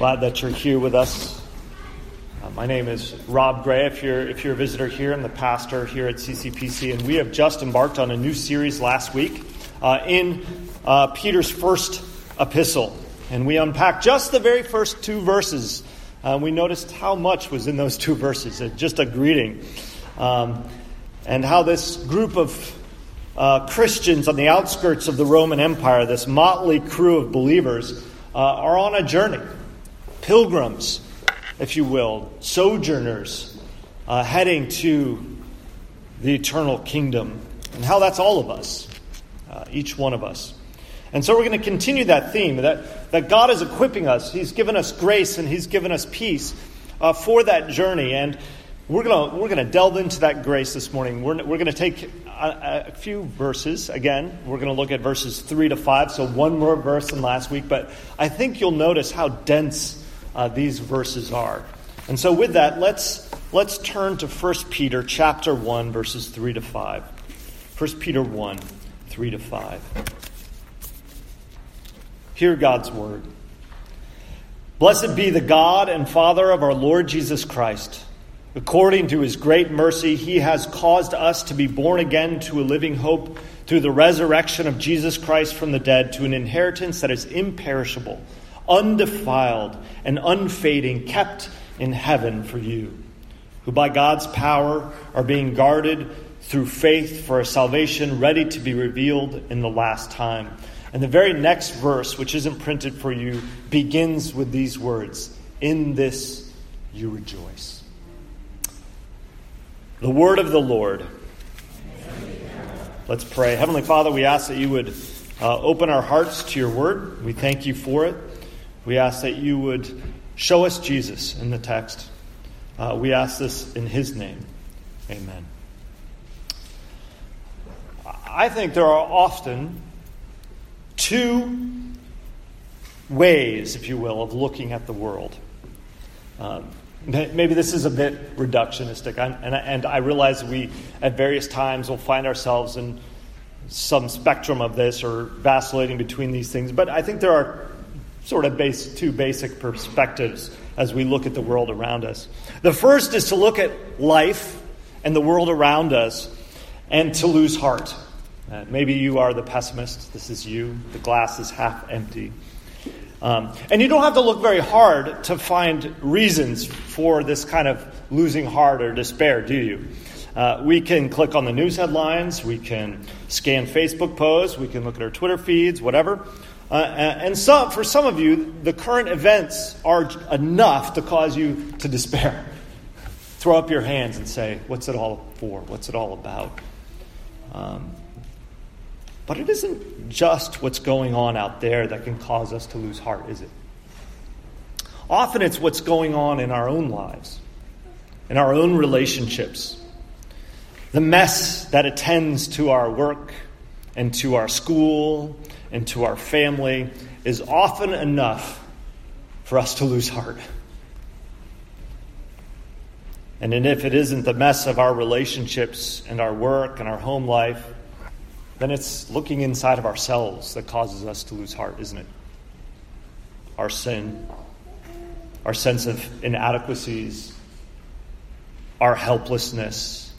Glad that you're here with us. Uh, my name is Rob Gray. If you're, if you're a visitor here, I'm the pastor here at CCPC, and we have just embarked on a new series last week uh, in uh, Peter's first epistle. And we unpacked just the very first two verses. Uh, we noticed how much was in those two verses, uh, just a greeting. Um, and how this group of uh, Christians on the outskirts of the Roman Empire, this motley crew of believers, are on a journey pilgrims, if you will, sojourners uh, heading to the eternal kingdom, and how that's all of us, uh, each one of us. And so we're going to continue that theme that, that God is equipping us. He's given us grace and He's given us peace uh, for that journey. And we're going to, we're gonna delve into that grace this morning. We're, we're going to take a, a, few verses. Again, we're going to look at verses 3 to 5, so one more verse than last week. But I think you'll notice how dense uh, these verses are. And so, with that, let's, let's turn to 1 Peter chapter 1, verses 3 to 5. 1 Peter 1, 3 to 5. Hear God's word. Blessed be the God and Father of our Lord Jesus Christ. According to his great mercy, he has caused us to be born again to a living hope through the resurrection of Jesus Christ from the dead to an inheritance that is imperishable undefiled and unfading, kept in heaven for you, who by God's power are being guarded through faith for a salvation ready to be revealed in the last time. And the very next verse, which isn't printed for you, begins with these words In this you rejoice. The word of the Lord. Let's pray. Heavenly Father, we ask that you would uh, open our hearts to your word. We thank you for it. We ask that you would show us Jesus in the text. Uh, we ask this in his name. Amen. I think there are often two ways, if you will, of looking at the world. Um, maybe this is a bit reductionistic, and, and I realize we, at various times, will find ourselves in some spectrum of this or vacillating between these things. But I think there are sort of base, two basic perspectives as we look at the world around us. The first is to look at life and the world around us and to lose heart. Uh, maybe you are the pessimist. This is you. The glass is half empty. Um, and you don't have to look very hard to find reasons for this kind of losing heart or despair, do you? Uh, we can click on the news headlines, we can scan Facebook posts, we can look at our Twitter feeds, whatever. Uh, and some, for some of you, the current events are enough to cause you to despair. Throw up your hands and say, What's it all for? What's it all about? Um, but it isn't just what's going on out there that can cause us to lose heart, is it? Often it's what's going on in our own lives, in our own relationships, the mess that attends to our work and to our school and to our family is often enough for us to lose heart. And if it isn't the mess of our relationships and our work and our home life, then it's looking inside of ourselves that causes us to lose heart, isn't it? Our sin, our sense of inadequacies, our helplessness.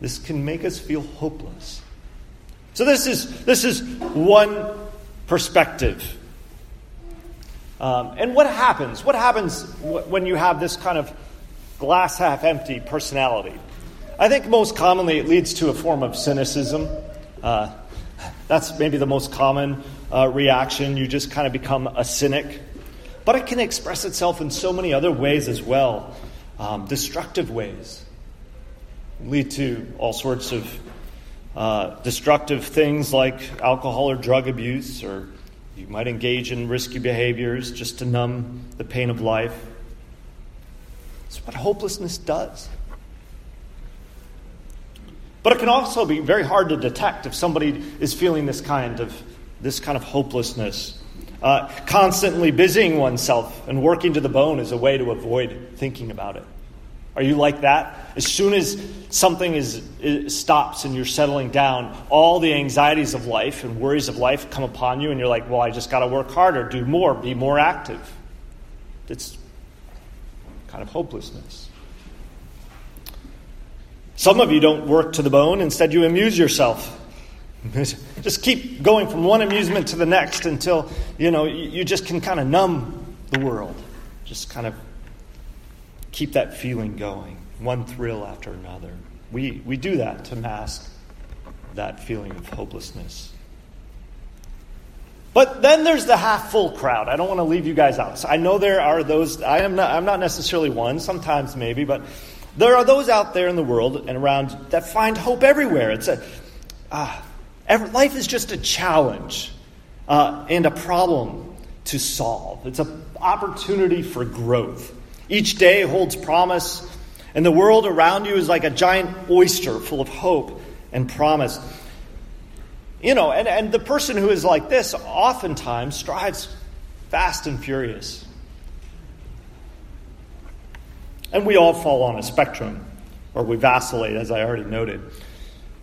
This can make us feel hopeless. So this is this is one perspective. Um, and what happens? What happens when you have this kind of glass half empty personality? I think most commonly it leads to a form of cynicism. Uh, that's maybe the most common uh, reaction. You just kind of become a cynic. But it can express itself in so many other ways as well, um, destructive ways. Lead to all sorts of uh, destructive things like alcohol or drug abuse, or you might engage in risky behaviors just to numb the pain of life. It's what hopelessness does. But it can also be very hard to detect if somebody is feeling this kind of this kind of hopelessness. Uh, constantly busying oneself and working to the bone is a way to avoid thinking about it. Are you like that? As soon as something is, stops and you're settling down, all the anxieties of life and worries of life come upon you, and you're like, well, I just got to work harder, do more, be more active. It's kind of hopelessness. Some of you don't work to the bone, instead, you amuse yourself. just keep going from one amusement to the next until, you know, you just can kind of numb the world. Just kind of keep that feeling going, one thrill after another. We, we do that to mask that feeling of hopelessness. But then there's the half full crowd. I don't want to leave you guys out. So I know there are those, I am not, I'm not necessarily one, sometimes maybe, but there are those out there in the world and around that find hope everywhere. It's a, uh, every, life is just a challenge uh, and a problem to solve. It's an opportunity for growth. Each day holds promise, and the world around you is like a giant oyster full of hope and promise. You know, and, and the person who is like this oftentimes strives fast and furious. And we all fall on a spectrum, or we vacillate, as I already noted.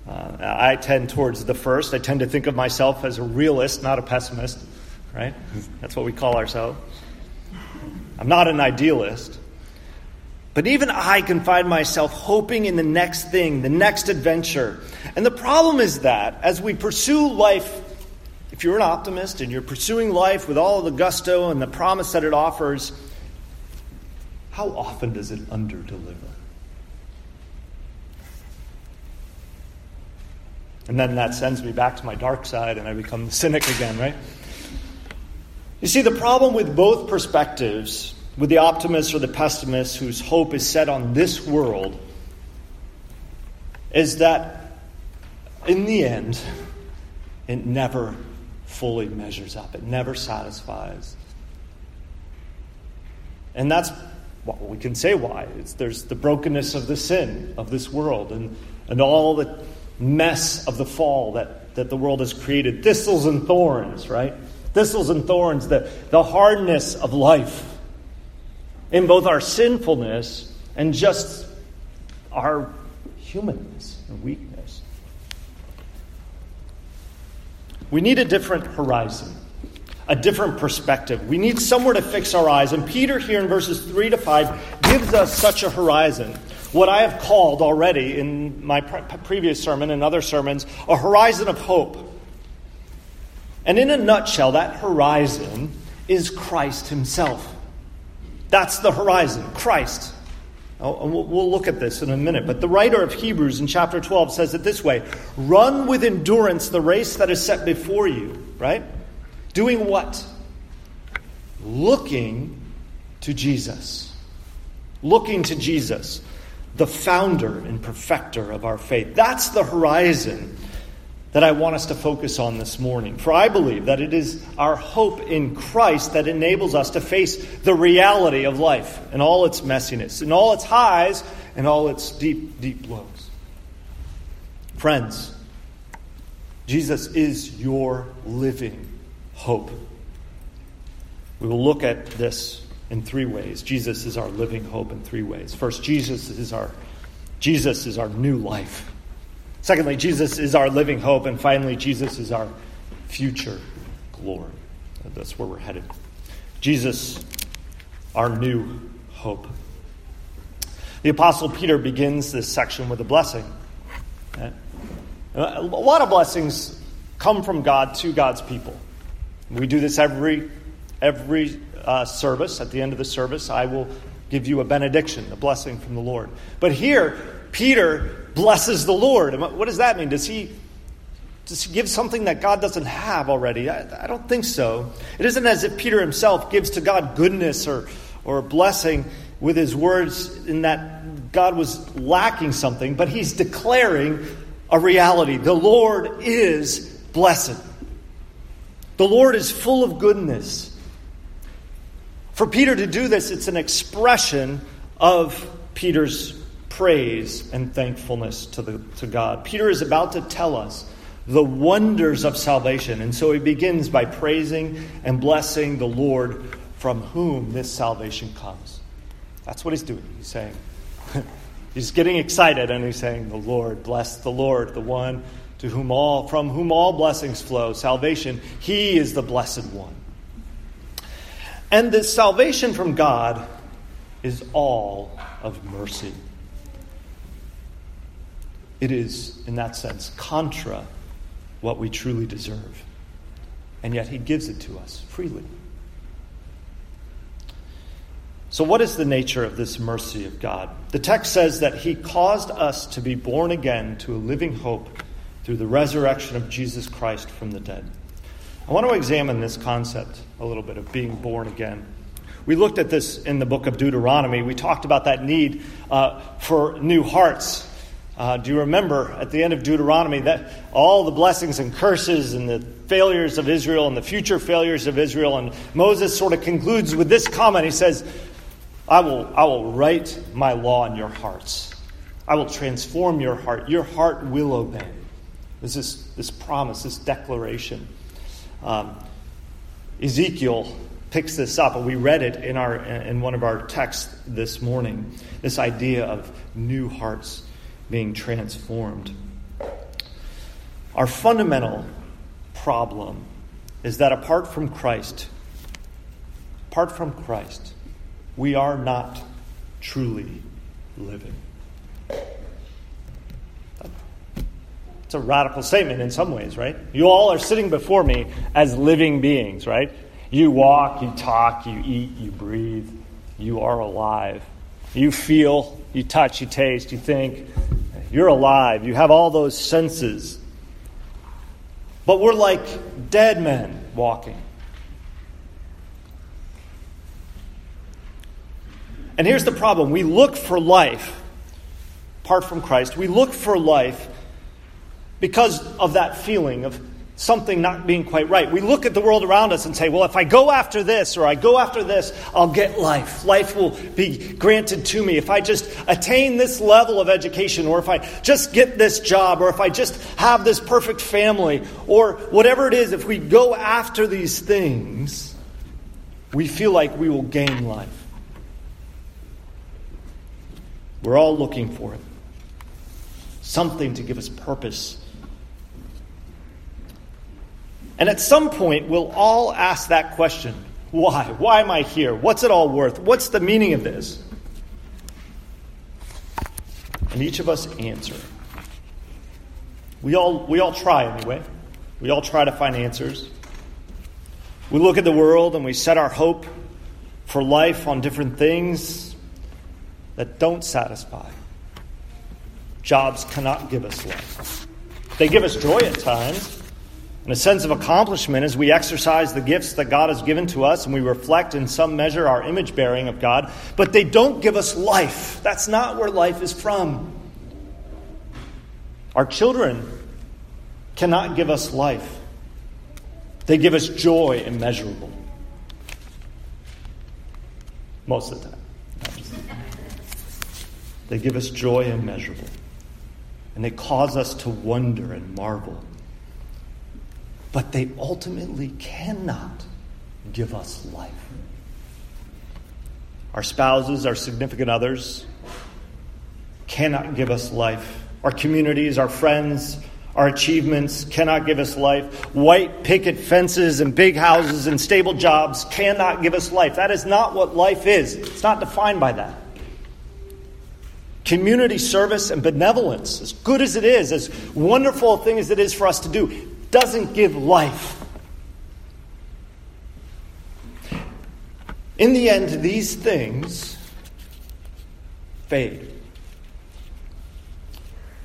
Uh, I tend towards the first. I tend to think of myself as a realist, not a pessimist, right? That's what we call ourselves. I'm not an idealist. But even I can find myself hoping in the next thing, the next adventure. And the problem is that as we pursue life, if you're an optimist and you're pursuing life with all the gusto and the promise that it offers, how often does it underdeliver? And then that sends me back to my dark side and I become the cynic again, right? You see, the problem with both perspectives with the optimist or the pessimist whose hope is set on this world is that in the end, it never fully measures up, it never satisfies. And that's well, we can say why. It's, there's the brokenness of the sin of this world and, and all the mess of the fall that, that the world has created. Thistles and thorns, right? Thistles and thorns, the, the hardness of life in both our sinfulness and just our humanness and weakness. We need a different horizon, a different perspective. We need somewhere to fix our eyes. And Peter, here in verses 3 to 5, gives us such a horizon. What I have called already in my pre- previous sermon and other sermons a horizon of hope. And in a nutshell, that horizon is Christ Himself. That's the horizon, Christ. Oh, we'll look at this in a minute. But the writer of Hebrews in chapter 12 says it this way Run with endurance the race that is set before you, right? Doing what? Looking to Jesus. Looking to Jesus, the founder and perfecter of our faith. That's the horizon that I want us to focus on this morning. For I believe that it is our hope in Christ that enables us to face the reality of life and all its messiness, and all its highs and all its deep, deep lows. Friends, Jesus is your living hope. We will look at this in three ways. Jesus is our living hope in three ways. First, Jesus is our Jesus is our new life. Secondly, Jesus is our living hope. And finally, Jesus is our future glory. That's where we're headed. Jesus, our new hope. The Apostle Peter begins this section with a blessing. A lot of blessings come from God to God's people. We do this every, every uh, service. At the end of the service, I will give you a benediction, a blessing from the Lord. But here, Peter blesses the Lord. What does that mean? Does he, does he give something that God doesn't have already? I, I don't think so. It isn't as if Peter himself gives to God goodness or, or blessing with his words in that God was lacking something, but he's declaring a reality. The Lord is blessed. The Lord is full of goodness. For Peter to do this, it's an expression of Peter's praise and thankfulness to, the, to God. Peter is about to tell us the wonders of salvation. And so he begins by praising and blessing the Lord from whom this salvation comes. That's what he's doing. He's saying, he's getting excited and he's saying, The Lord, bless the Lord, the one to whom all from whom all blessings flow, salvation. He is the blessed one. And this salvation from God is all of mercy. It is, in that sense, contra what we truly deserve. And yet, He gives it to us freely. So, what is the nature of this mercy of God? The text says that He caused us to be born again to a living hope through the resurrection of Jesus Christ from the dead. I want to examine this concept a little bit of being born again. We looked at this in the book of Deuteronomy. We talked about that need uh, for new hearts. Uh, do you remember at the end of Deuteronomy that all the blessings and curses and the failures of Israel and the future failures of Israel? And Moses sort of concludes with this comment. He says, I will, I will write my law in your hearts. I will transform your heart. Your heart will obey. This is this promise, this declaration. Um, Ezekiel picks this up, and we read it in, our, in one of our texts this morning this idea of new hearts being transformed. Our fundamental problem is that apart from Christ, apart from Christ, we are not truly living. It's a radical statement in some ways, right? You all are sitting before me as living beings, right? You walk, you talk, you eat, you breathe. You are alive. You feel, you touch, you taste, you think. You're alive. You have all those senses. But we're like dead men walking. And here's the problem we look for life, apart from Christ, we look for life because of that feeling of something not being quite right. We look at the world around us and say, well, if I go after this or I go after this, I'll get life. Life will be granted to me. If I just attain this level of education or if I just get this job or if I just have this perfect family or whatever it is, if we go after these things, we feel like we will gain life. We're all looking for it. Something to give us purpose. And at some point, we'll all ask that question why? Why am I here? What's it all worth? What's the meaning of this? And each of us answer. We all, we all try anyway. We all try to find answers. We look at the world and we set our hope for life on different things that don't satisfy. Jobs cannot give us life. They give us joy at times, and a sense of accomplishment as we exercise the gifts that God has given to us and we reflect in some measure our image bearing of God, but they don't give us life. That's not where life is from. Our children cannot give us life, they give us joy immeasurable. Most of the time. They give us joy immeasurable. And they cause us to wonder and marvel. But they ultimately cannot give us life. Our spouses, our significant others, cannot give us life. Our communities, our friends, our achievements cannot give us life. White picket fences and big houses and stable jobs cannot give us life. That is not what life is. It's not defined by that. Community service and benevolence, as good as it is, as wonderful a thing as it is for us to do, doesn't give life. In the end, these things fade.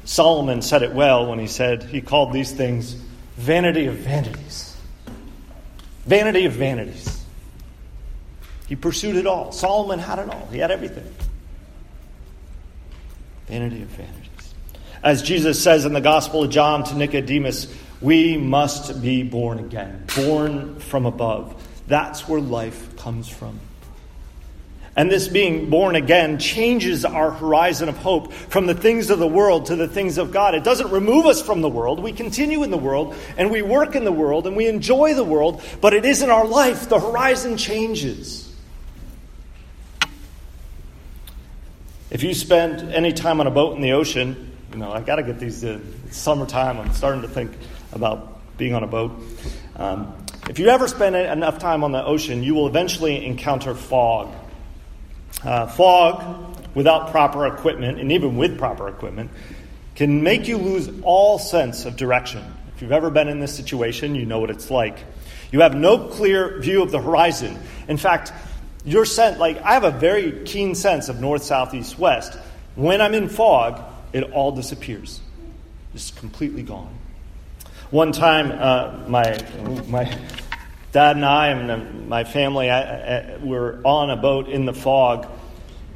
Solomon said it well when he said, he called these things vanity of vanities. Vanity of vanities. He pursued it all. Solomon had it all, he had everything. Vanity of vanities. As Jesus says in the Gospel of John to Nicodemus, we must be born again, born from above. That's where life comes from. And this being born again changes our horizon of hope from the things of the world to the things of God. It doesn't remove us from the world. We continue in the world and we work in the world and we enjoy the world, but it isn't our life. The horizon changes. If you spend any time on a boat in the ocean, you know, I got to get these in. It's summertime. I'm starting to think about being on a boat. Um, if you ever spend enough time on the ocean, you will eventually encounter fog. Uh, fog, without proper equipment, and even with proper equipment, can make you lose all sense of direction. If you've ever been in this situation, you know what it's like. You have no clear view of the horizon. In fact, your sense, like I have a very keen sense of north, south, east, west. When I'm in fog, it all disappears. It's completely gone. One time, uh, my, my dad and I and uh, my family I, I, were on a boat in the fog,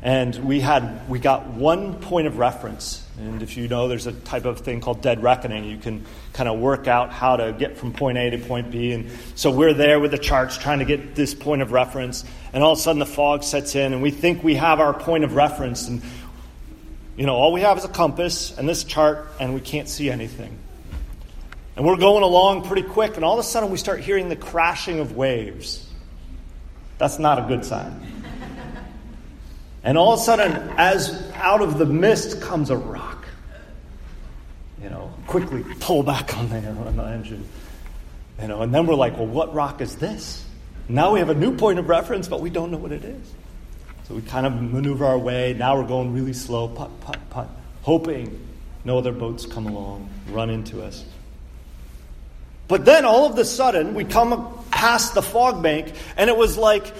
and we, had, we got one point of reference. And if you know, there's a type of thing called dead reckoning. You can kind of work out how to get from point A to point B. And so we're there with the charts trying to get this point of reference. And all of a sudden the fog sets in, and we think we have our point of reference. And, you know, all we have is a compass and this chart, and we can't see anything. And we're going along pretty quick, and all of a sudden we start hearing the crashing of waves. That's not a good sign. And all of a sudden, as out of the mist comes a rock. You know, quickly pull back on the, on the engine. You know, and then we're like, well, what rock is this? Now we have a new point of reference, but we don't know what it is. So we kind of maneuver our way. Now we're going really slow, putt, putt, putt, hoping no other boats come along, run into us. But then all of a sudden, we come past the fog bank, and it was like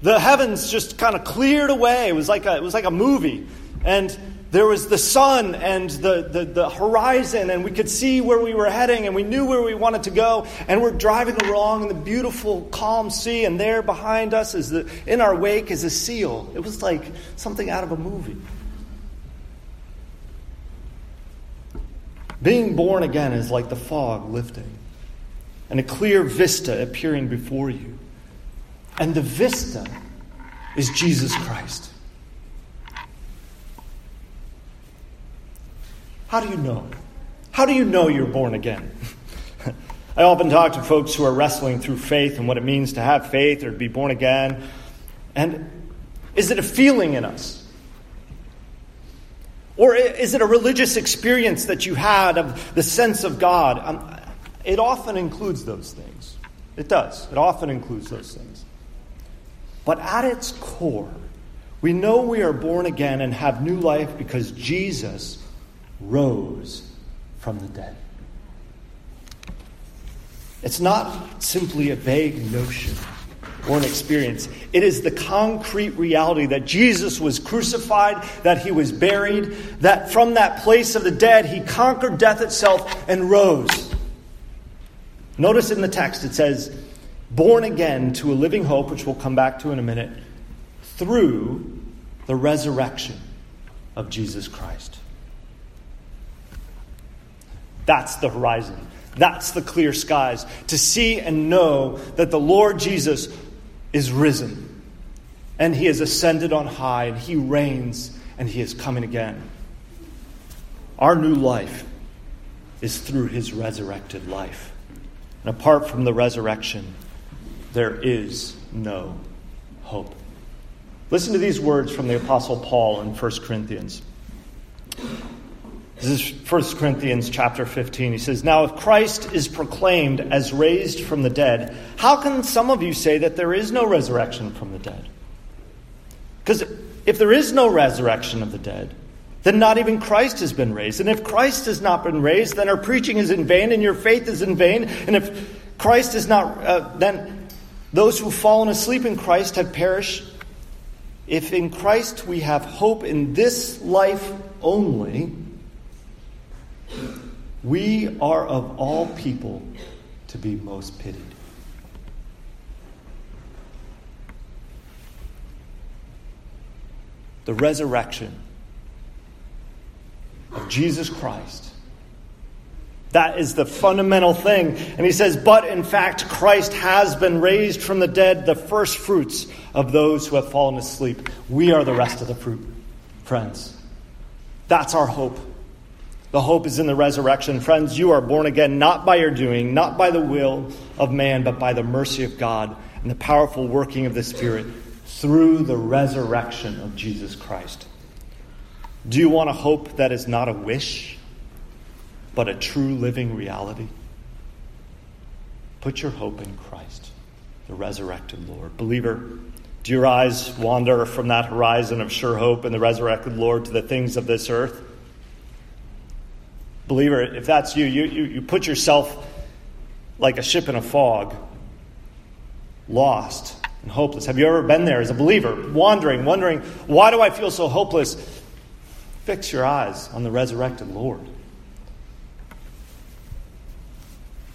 the heavens just kind of cleared away. It was like a, it was like a movie. And there was the sun and the, the, the, horizon, and we could see where we were heading, and we knew where we wanted to go. And we're driving along in the beautiful, calm sea, and there behind us is the, in our wake is a seal. It was like something out of a movie. Being born again is like the fog lifting and a clear vista appearing before you. And the vista is Jesus Christ. How do you know? How do you know you're born again? I often talk to folks who are wrestling through faith and what it means to have faith or to be born again. And is it a feeling in us? Or is it a religious experience that you had of the sense of God? Um, It often includes those things. It does. It often includes those things. But at its core, we know we are born again and have new life because Jesus rose from the dead. It's not simply a vague notion or an experience. It is the concrete reality that Jesus was crucified, that he was buried, that from that place of the dead he conquered death itself and rose. Notice in the text it says, born again to a living hope, which we'll come back to in a minute, through the resurrection of Jesus Christ. That's the horizon. That's the clear skies. To see and know that the Lord Jesus is risen and he has ascended on high and he reigns and he is coming again. Our new life is through his resurrected life. And apart from the resurrection, there is no hope. Listen to these words from the Apostle Paul in 1 Corinthians. This is 1 Corinthians chapter 15. He says, Now if Christ is proclaimed as raised from the dead, how can some of you say that there is no resurrection from the dead? Because if there is no resurrection of the dead, then not even Christ has been raised. And if Christ has not been raised, then our preaching is in vain and your faith is in vain. And if Christ is not, uh, then those who've fallen asleep in Christ have perished. If in Christ we have hope in this life only, we are of all people to be most pitied. The resurrection Jesus Christ. That is the fundamental thing. And he says, But in fact, Christ has been raised from the dead, the first fruits of those who have fallen asleep. We are the rest of the fruit, friends. That's our hope. The hope is in the resurrection. Friends, you are born again not by your doing, not by the will of man, but by the mercy of God and the powerful working of the Spirit through the resurrection of Jesus Christ. Do you want a hope that is not a wish, but a true living reality? Put your hope in Christ, the resurrected Lord. Believer, do your eyes wander from that horizon of sure hope in the resurrected Lord to the things of this earth? Believer, if that's you, you, you, you put yourself like a ship in a fog, lost and hopeless. Have you ever been there as a believer, wandering, wondering, why do I feel so hopeless? Fix your eyes on the resurrected Lord.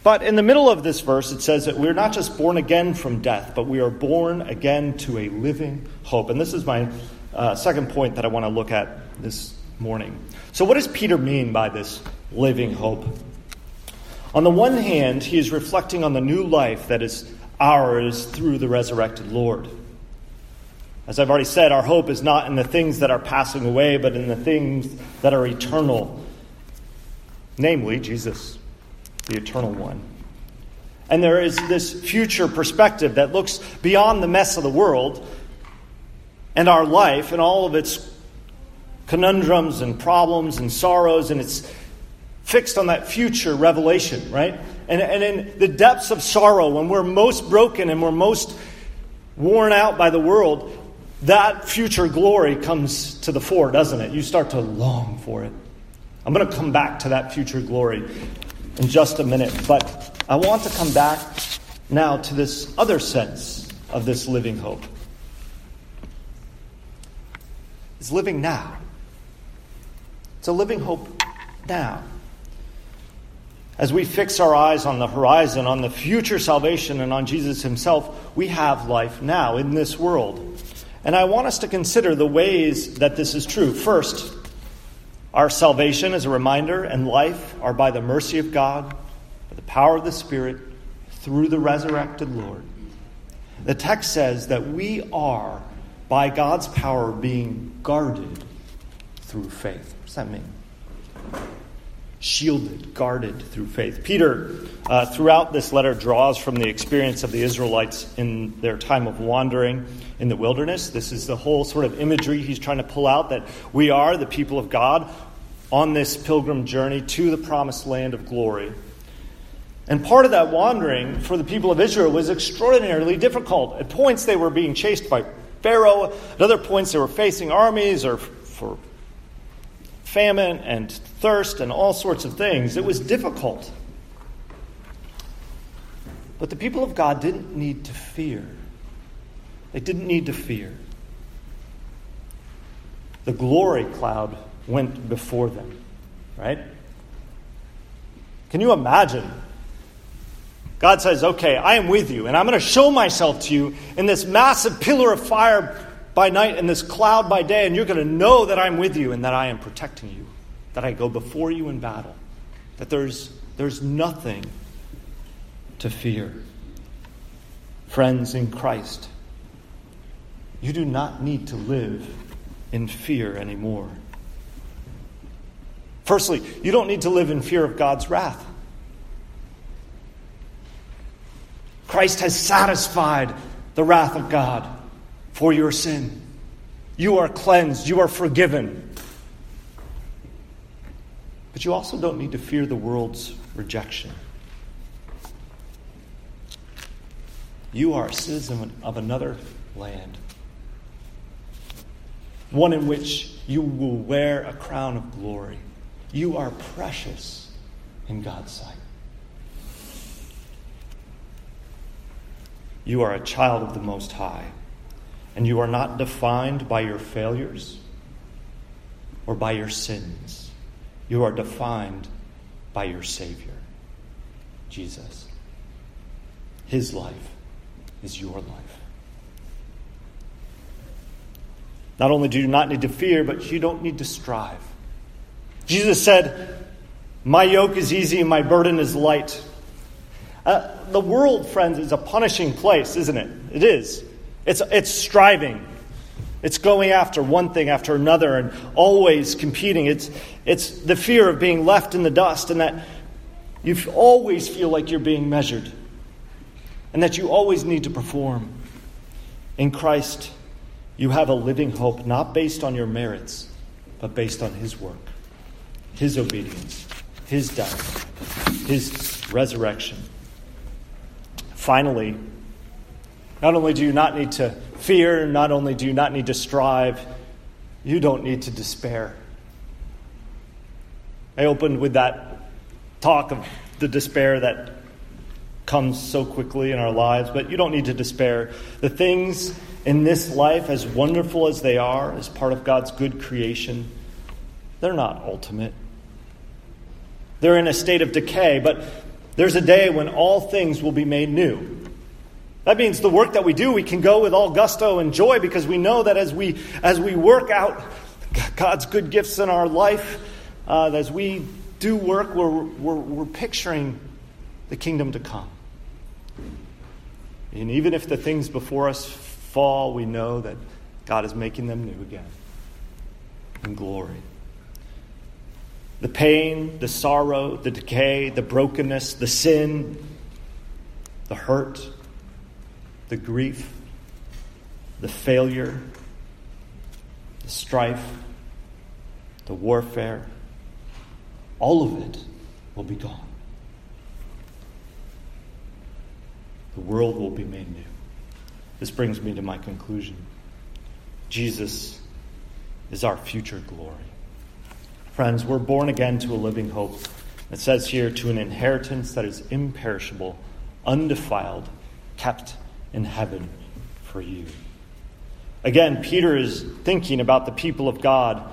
But in the middle of this verse, it says that we're not just born again from death, but we are born again to a living hope. And this is my uh, second point that I want to look at this morning. So, what does Peter mean by this living hope? On the one hand, he is reflecting on the new life that is ours through the resurrected Lord. As I've already said, our hope is not in the things that are passing away, but in the things that are eternal, namely Jesus, the eternal one. And there is this future perspective that looks beyond the mess of the world and our life and all of its conundrums and problems and sorrows, and it's fixed on that future revelation, right? And, and in the depths of sorrow, when we're most broken and we're most worn out by the world, that future glory comes to the fore, doesn't it? You start to long for it. I'm going to come back to that future glory in just a minute, but I want to come back now to this other sense of this living hope. It's living now. It's a living hope now. As we fix our eyes on the horizon, on the future salvation, and on Jesus himself, we have life now in this world. And I want us to consider the ways that this is true. First, our salvation, as a reminder, and life are by the mercy of God, by the power of the Spirit, through the resurrected Lord. The text says that we are, by God's power, being guarded through faith. What does that mean? Shielded, guarded through faith. Peter, uh, throughout this letter, draws from the experience of the Israelites in their time of wandering in the wilderness. This is the whole sort of imagery he's trying to pull out that we are the people of God on this pilgrim journey to the promised land of glory. And part of that wandering for the people of Israel was extraordinarily difficult. At points, they were being chased by Pharaoh. At other points, they were facing armies or for famine and thirst and all sorts of things. It was difficult. But the people of God didn't need to fear. They didn't need to fear. The glory cloud went before them, right? Can you imagine? God says, Okay, I am with you, and I'm going to show myself to you in this massive pillar of fire by night and this cloud by day, and you're going to know that I'm with you and that I am protecting you, that I go before you in battle, that there's, there's nothing to fear. Friends in Christ, you do not need to live in fear anymore. Firstly, you don't need to live in fear of God's wrath. Christ has satisfied the wrath of God for your sin. You are cleansed, you are forgiven. But you also don't need to fear the world's rejection. You are a citizen of another land, one in which you will wear a crown of glory. You are precious in God's sight. You are a child of the Most High. And you are not defined by your failures or by your sins. You are defined by your Savior, Jesus. His life is your life. Not only do you not need to fear, but you don't need to strive. Jesus said, My yoke is easy and my burden is light. Uh, the world, friends, is a punishing place, isn't it? It is. It's, it's striving. It's going after one thing after another and always competing. It's, it's the fear of being left in the dust and that you always feel like you're being measured and that you always need to perform. In Christ, you have a living hope not based on your merits, but based on his work, his obedience, his death, his resurrection. Finally, not only do you not need to fear, not only do you not need to strive, you don't need to despair. I opened with that talk of the despair that comes so quickly in our lives, but you don't need to despair. The things in this life, as wonderful as they are, as part of God's good creation, they're not ultimate. They're in a state of decay, but there's a day when all things will be made new. That means the work that we do, we can go with all gusto and joy because we know that as we, as we work out God's good gifts in our life, uh, as we do work, we're, we're, we're picturing the kingdom to come. And even if the things before us fall, we know that God is making them new again in glory. The pain, the sorrow, the decay, the brokenness, the sin, the hurt, the grief, the failure, the strife, the warfare, all of it will be gone. The world will be made new. This brings me to my conclusion. Jesus is our future glory. Friends, we're born again to a living hope. It says here, to an inheritance that is imperishable, undefiled, kept in heaven for you. Again, Peter is thinking about the people of God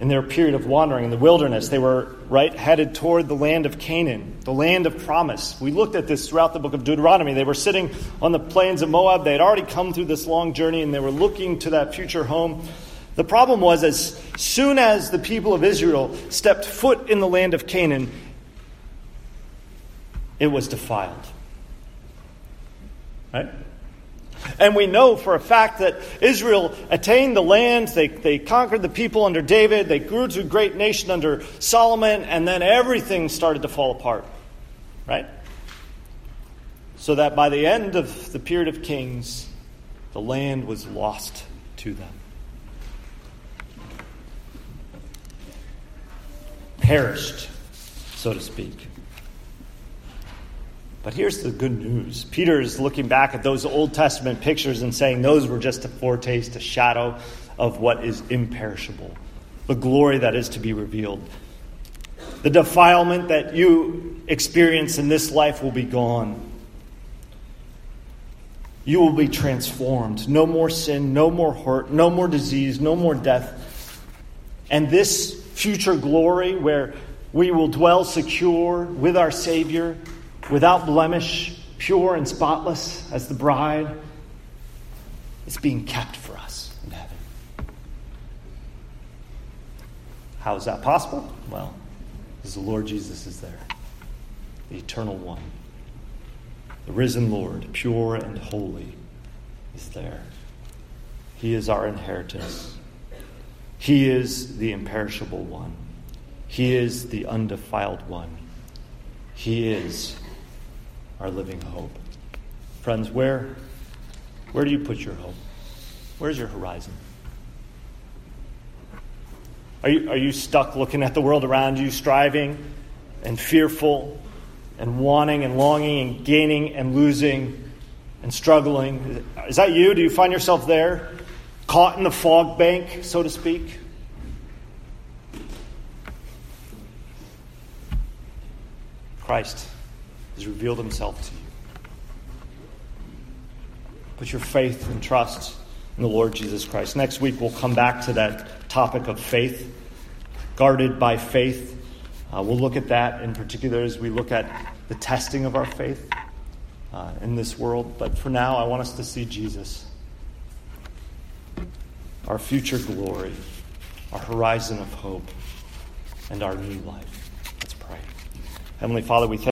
in their period of wandering in the wilderness. They were right headed toward the land of Canaan, the land of promise. We looked at this throughout the book of Deuteronomy. They were sitting on the plains of Moab. They had already come through this long journey and they were looking to that future home. The problem was, as soon as the people of Israel stepped foot in the land of Canaan, it was defiled. Right? And we know for a fact that Israel attained the land, they, they conquered the people under David, they grew to a great nation under Solomon, and then everything started to fall apart. Right? So that by the end of the period of kings, the land was lost to them. Perished, so to speak. But here's the good news. Peter is looking back at those Old Testament pictures and saying those were just a foretaste, a shadow of what is imperishable, the glory that is to be revealed. The defilement that you experience in this life will be gone. You will be transformed. No more sin, no more hurt, no more disease, no more death. And this future glory where we will dwell secure with our Savior without blemish, pure and spotless as the bride, is being kept for us in heaven. How is that possible? Well, because the Lord Jesus is there, the eternal one. The risen Lord, pure and holy, is there. He is our inheritance. He is the imperishable one. He is the undefiled one. He is our living hope. Friends, where, where do you put your hope? Where's your horizon? Are you, are you stuck looking at the world around you, striving and fearful and wanting and longing and gaining and losing and struggling? Is that you? Do you find yourself there, caught in the fog bank, so to speak? Christ has revealed himself to you. Put your faith and trust in the Lord Jesus Christ. Next week, we'll come back to that topic of faith, guarded by faith. Uh, we'll look at that in particular as we look at the testing of our faith uh, in this world. But for now, I want us to see Jesus, our future glory, our horizon of hope, and our new life. Let's pray. Heavenly Father, we thank